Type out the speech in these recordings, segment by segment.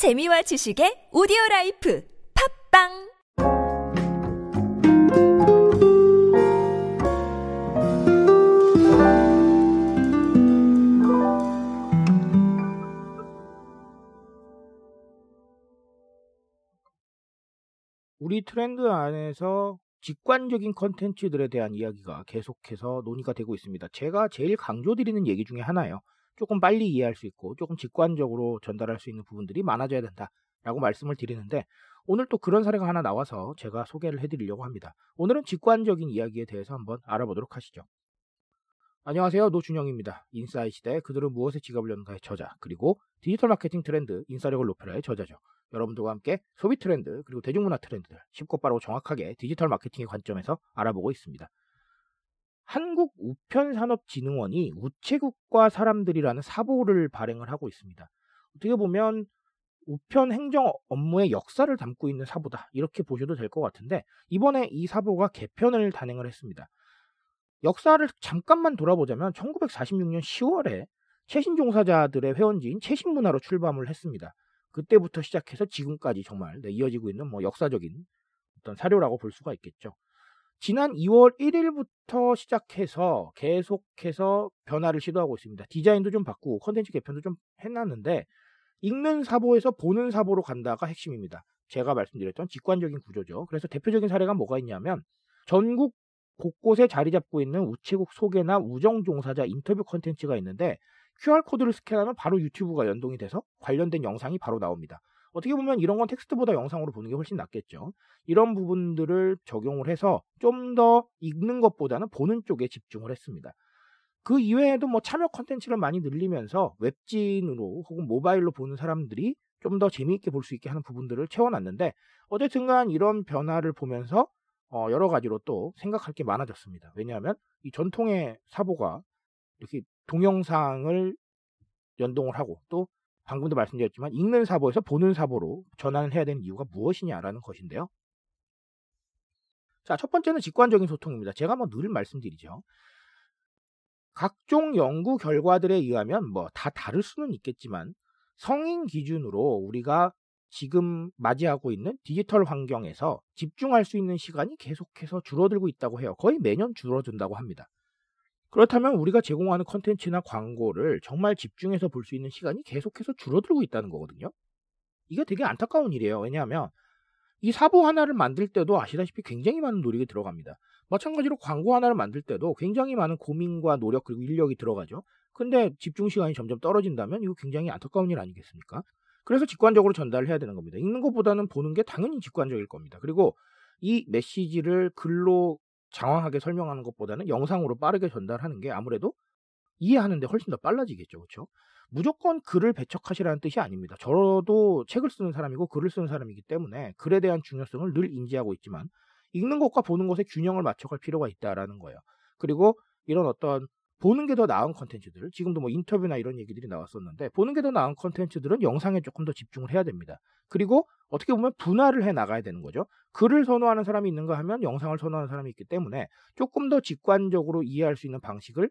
재미와 지식의 오디오 라이프 팟빵 우리 트렌드 안에서 직관적인 컨텐츠들에 대한 이야기가 계속해서 논의가 되고 있습니다. 제가 제일 강조드리는 얘기 중에 하나예요. 조금 빨리 이해할 수 있고 조금 직관적으로 전달할 수 있는 부분들이 많아져야 된다라고 말씀을 드리는데 오늘 또 그런 사례가 하나 나와서 제가 소개를 해드리려고 합니다. 오늘은 직관적인 이야기에 대해서 한번 알아보도록 하시죠. 안녕하세요. 노준영입니다. 인싸의 시대 그들은 무엇에 지갑을 여는가의 저자 그리고 디지털 마케팅 트렌드 인싸력을 높여라의 저자죠. 여러분들과 함께 소비 트렌드 그리고 대중문화 트렌드들 쉽고 빠르고 정확하게 디지털 마케팅의 관점에서 알아보고 있습니다. 한국우편산업진흥원이 우체국과 사람들이라는 사보를 발행을 하고 있습니다. 어떻게 보면 우편 행정 업무의 역사를 담고 있는 사보다 이렇게 보셔도 될 것 같은데 이번에 이 사보가 개편을 단행을 했습니다. 역사를 잠깐만 돌아보자면 1946년 10월에 최신 종사자들의 회원지인 최신문화로 출범을 했습니다. 그때부터 시작해서 지금까지 정말 네, 이어지고 있는 뭐 역사적인 어떤 사보라고 볼 수가 있겠죠. 지난 2월 1일부터 시작해서 계속해서 변화를 시도하고 있습니다. 디자인도 좀 바꾸고 컨텐츠 개편도 좀 해놨는데 읽는 사보에서 보는 사보로 간다가 핵심입니다. 제가 말씀드렸던 직관적인 구조죠. 그래서 대표적인 사례가 뭐가 있냐면 전국 곳곳에 자리 잡고 있는 우체국 소개나 우정 종사자 인터뷰 컨텐츠가 있는데 QR코드를 스캔하면 바로 유튜브가 연동이 돼서 관련된 영상이 바로 나옵니다. 어떻게 보면 이런 건 텍스트보다 영상으로 보는 게 훨씬 낫겠죠. 이런 부분들을 적용을 해서 좀 더 읽는 것보다는 보는 쪽에 집중을 했습니다. 그 이외에도 뭐 참여 컨텐츠를 많이 늘리면서 웹진으로 혹은 모바일로 보는 사람들이 좀 더 재미있게 볼 수 있게 하는 부분들을 채워놨는데 어쨌든 간 이런 변화를 보면서 어 여러 가지로 또 생각할 게 많아졌습니다. 왜냐하면 이 전통의 사보가 이렇게 동영상을 연동을 하고 또 방금도 말씀드렸지만 읽는 사보에서 보는 사보로 전환을 해야 되는 이유가 무엇이냐라는 것인데요. 자, 첫 번째는 직관적인 소통입니다. 제가 뭐 늘 말씀드리죠. 각종 연구 결과들에 의하면 뭐 다 다를 수는 있겠지만 성인 기준으로 우리가 지금 맞이하고 있는 디지털 환경에서 집중할 수 있는 시간이 계속해서 줄어들고 있다고 해요. 거의 매년 줄어든다고 합니다. 그렇다면 우리가 제공하는 컨텐츠나 광고를 정말 집중해서 볼 수 있는 시간이 계속해서 줄어들고 있다는 거거든요. 이게 되게 안타까운 일이에요. 왜냐하면 이 사보 하나를 만들 때도 아시다시피 굉장히 많은 노력이 들어갑니다. 마찬가지로 광고 하나를 만들 때도 굉장히 많은 고민과 노력 그리고 인력이 들어가죠. 근데 집중 시간이 점점 떨어진다면 이거 굉장히 안타까운 일 아니겠습니까? 그래서 직관적으로 전달을 해야 되는 겁니다. 읽는 것보다는 보는 게 당연히 직관적일 겁니다. 그리고 이 메시지를 글로 장황하게 설명하는 것보다는 영상으로 빠르게 전달하는 게 아무래도 이해하는데 훨씬 더 빨라지겠죠. 그렇죠? 무조건 글을 배척하시라는 뜻이 아닙니다. 저도 책을 쓰는 사람이고 글을 쓰는 사람이기 때문에 글에 대한 중요성을 늘 인지하고 있지만 읽는 것과 보는 것의 균형을 맞춰갈 필요가 있다라는 거예요. 그리고 이런 어떤 보는 게 더 나은 컨텐츠들, 지금도 뭐 인터뷰나 이런 얘기들이 나왔었는데, 보는 게 더 나은 컨텐츠들은 영상에 조금 더 집중을 해야 됩니다. 그리고 어떻게 보면 분할을 해 나가야 되는 거죠. 글을 선호하는 사람이 있는가 하면 영상을 선호하는 사람이 있기 때문에 조금 더 직관적으로 이해할 수 있는 방식을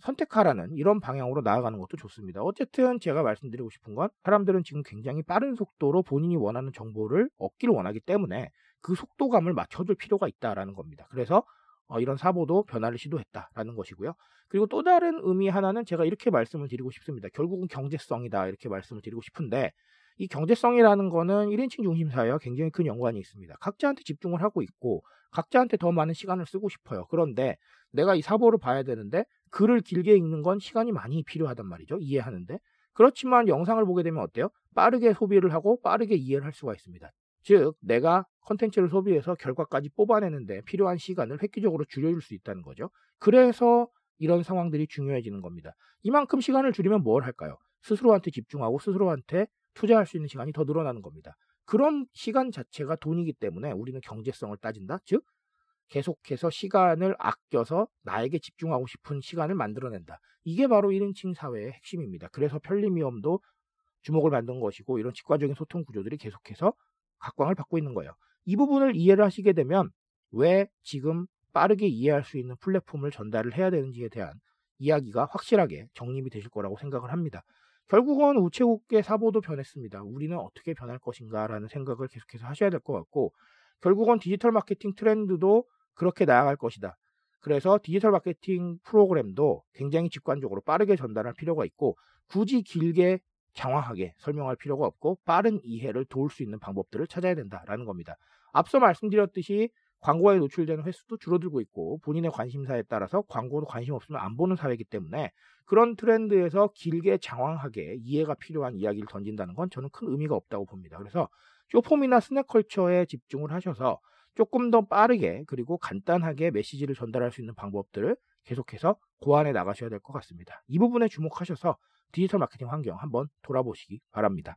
선택하라는 이런 방향으로 나아가는 것도 좋습니다. 어쨌든 제가 말씀드리고 싶은 건 사람들은 지금 굉장히 빠른 속도로 본인이 원하는 정보를 얻기를 원하기 때문에 그 속도감을 맞춰줄 필요가 있다라는 겁니다. 그래서 어, 이런 사보도 변화를 시도했다라는 것이고요. 그리고 또 다른 의미 하나는 제가 이렇게 말씀을 드리고 싶습니다. 결국은 경제성이다 이렇게 말씀을 드리고 싶은데 이 경제성이라는 거는 1인칭 중심 사회와 굉장히 큰 연관이 있습니다. 각자한테 집중을 하고 있고 각자한테 더 많은 시간을 쓰고 싶어요. 그런데 내가 이 사보를 봐야 되는데 글을 길게 읽는 건 시간이 많이 필요하단 말이죠. 이해하는데. 그렇지만 영상을 보게 되면 어때요? 빠르게 소비를 하고 빠르게 이해를 할 수가 있습니다. 즉, 내가 컨텐츠를 소비해서 결과까지 뽑아내는데 필요한 시간을 획기적으로 줄여줄 수 있다는 거죠. 그래서 이런 상황들이 중요해지는 겁니다. 이만큼 시간을 줄이면 뭘 할까요? 스스로한테 집중하고 스스로한테 투자할 수 있는 시간이 더 늘어나는 겁니다. 그런 시간 자체가 돈이기 때문에 우리는 경제성을 따진다. 즉, 계속해서 시간을 아껴서 나에게 집중하고 싶은 시간을 만들어낸다. 이게 바로 1인칭 사회의 핵심입니다. 그래서 편리미엄도 주목을 받는 것이고 이런 직관적인 소통 구조들이 계속해서 각광을 받고 있는 거예요. 이 부분을 이해를 하시게 되면 왜 지금 빠르게 이해할 수 있는 플랫폼을 전달을 해야 되는지에 대한 이야기가 확실하게 정립이 되실 거라고 생각을 합니다. 결국은 우체국계 사보도 변했습니다. 우리는 어떻게 변할 것인가라는 생각을 계속해서 하셔야 될 것 같고 결국은 디지털 마케팅 트렌드도 그렇게 나아갈 것이다. 그래서 디지털 마케팅 프로그램도 굉장히 직관적으로 빠르게 전달할 필요가 있고 굳이 길게 장황하게 설명할 필요가 없고 빠른 이해를 도울 수 있는 방법들을 찾아야 된다라는 겁니다. 앞서 말씀드렸듯이 광고에 노출되는 횟수도 줄어들고 있고 본인의 관심사에 따라서 광고도 관심 없으면 안 보는 사회이기 때문에 그런 트렌드에서 길게 장황하게 이해가 필요한 이야기를 던진다는 건 저는 큰 의미가 없다고 봅니다. 그래서 쇼폼이나 스낵컬처에 집중을 하셔서 조금 더 빠르게 그리고 간단하게 메시지를 전달할 수 있는 방법들을 계속해서 고안해 나가셔야 될 것 같습니다. 이 부분에 주목하셔서 디지털 마케팅 환경 한번 돌아보시기 바랍니다.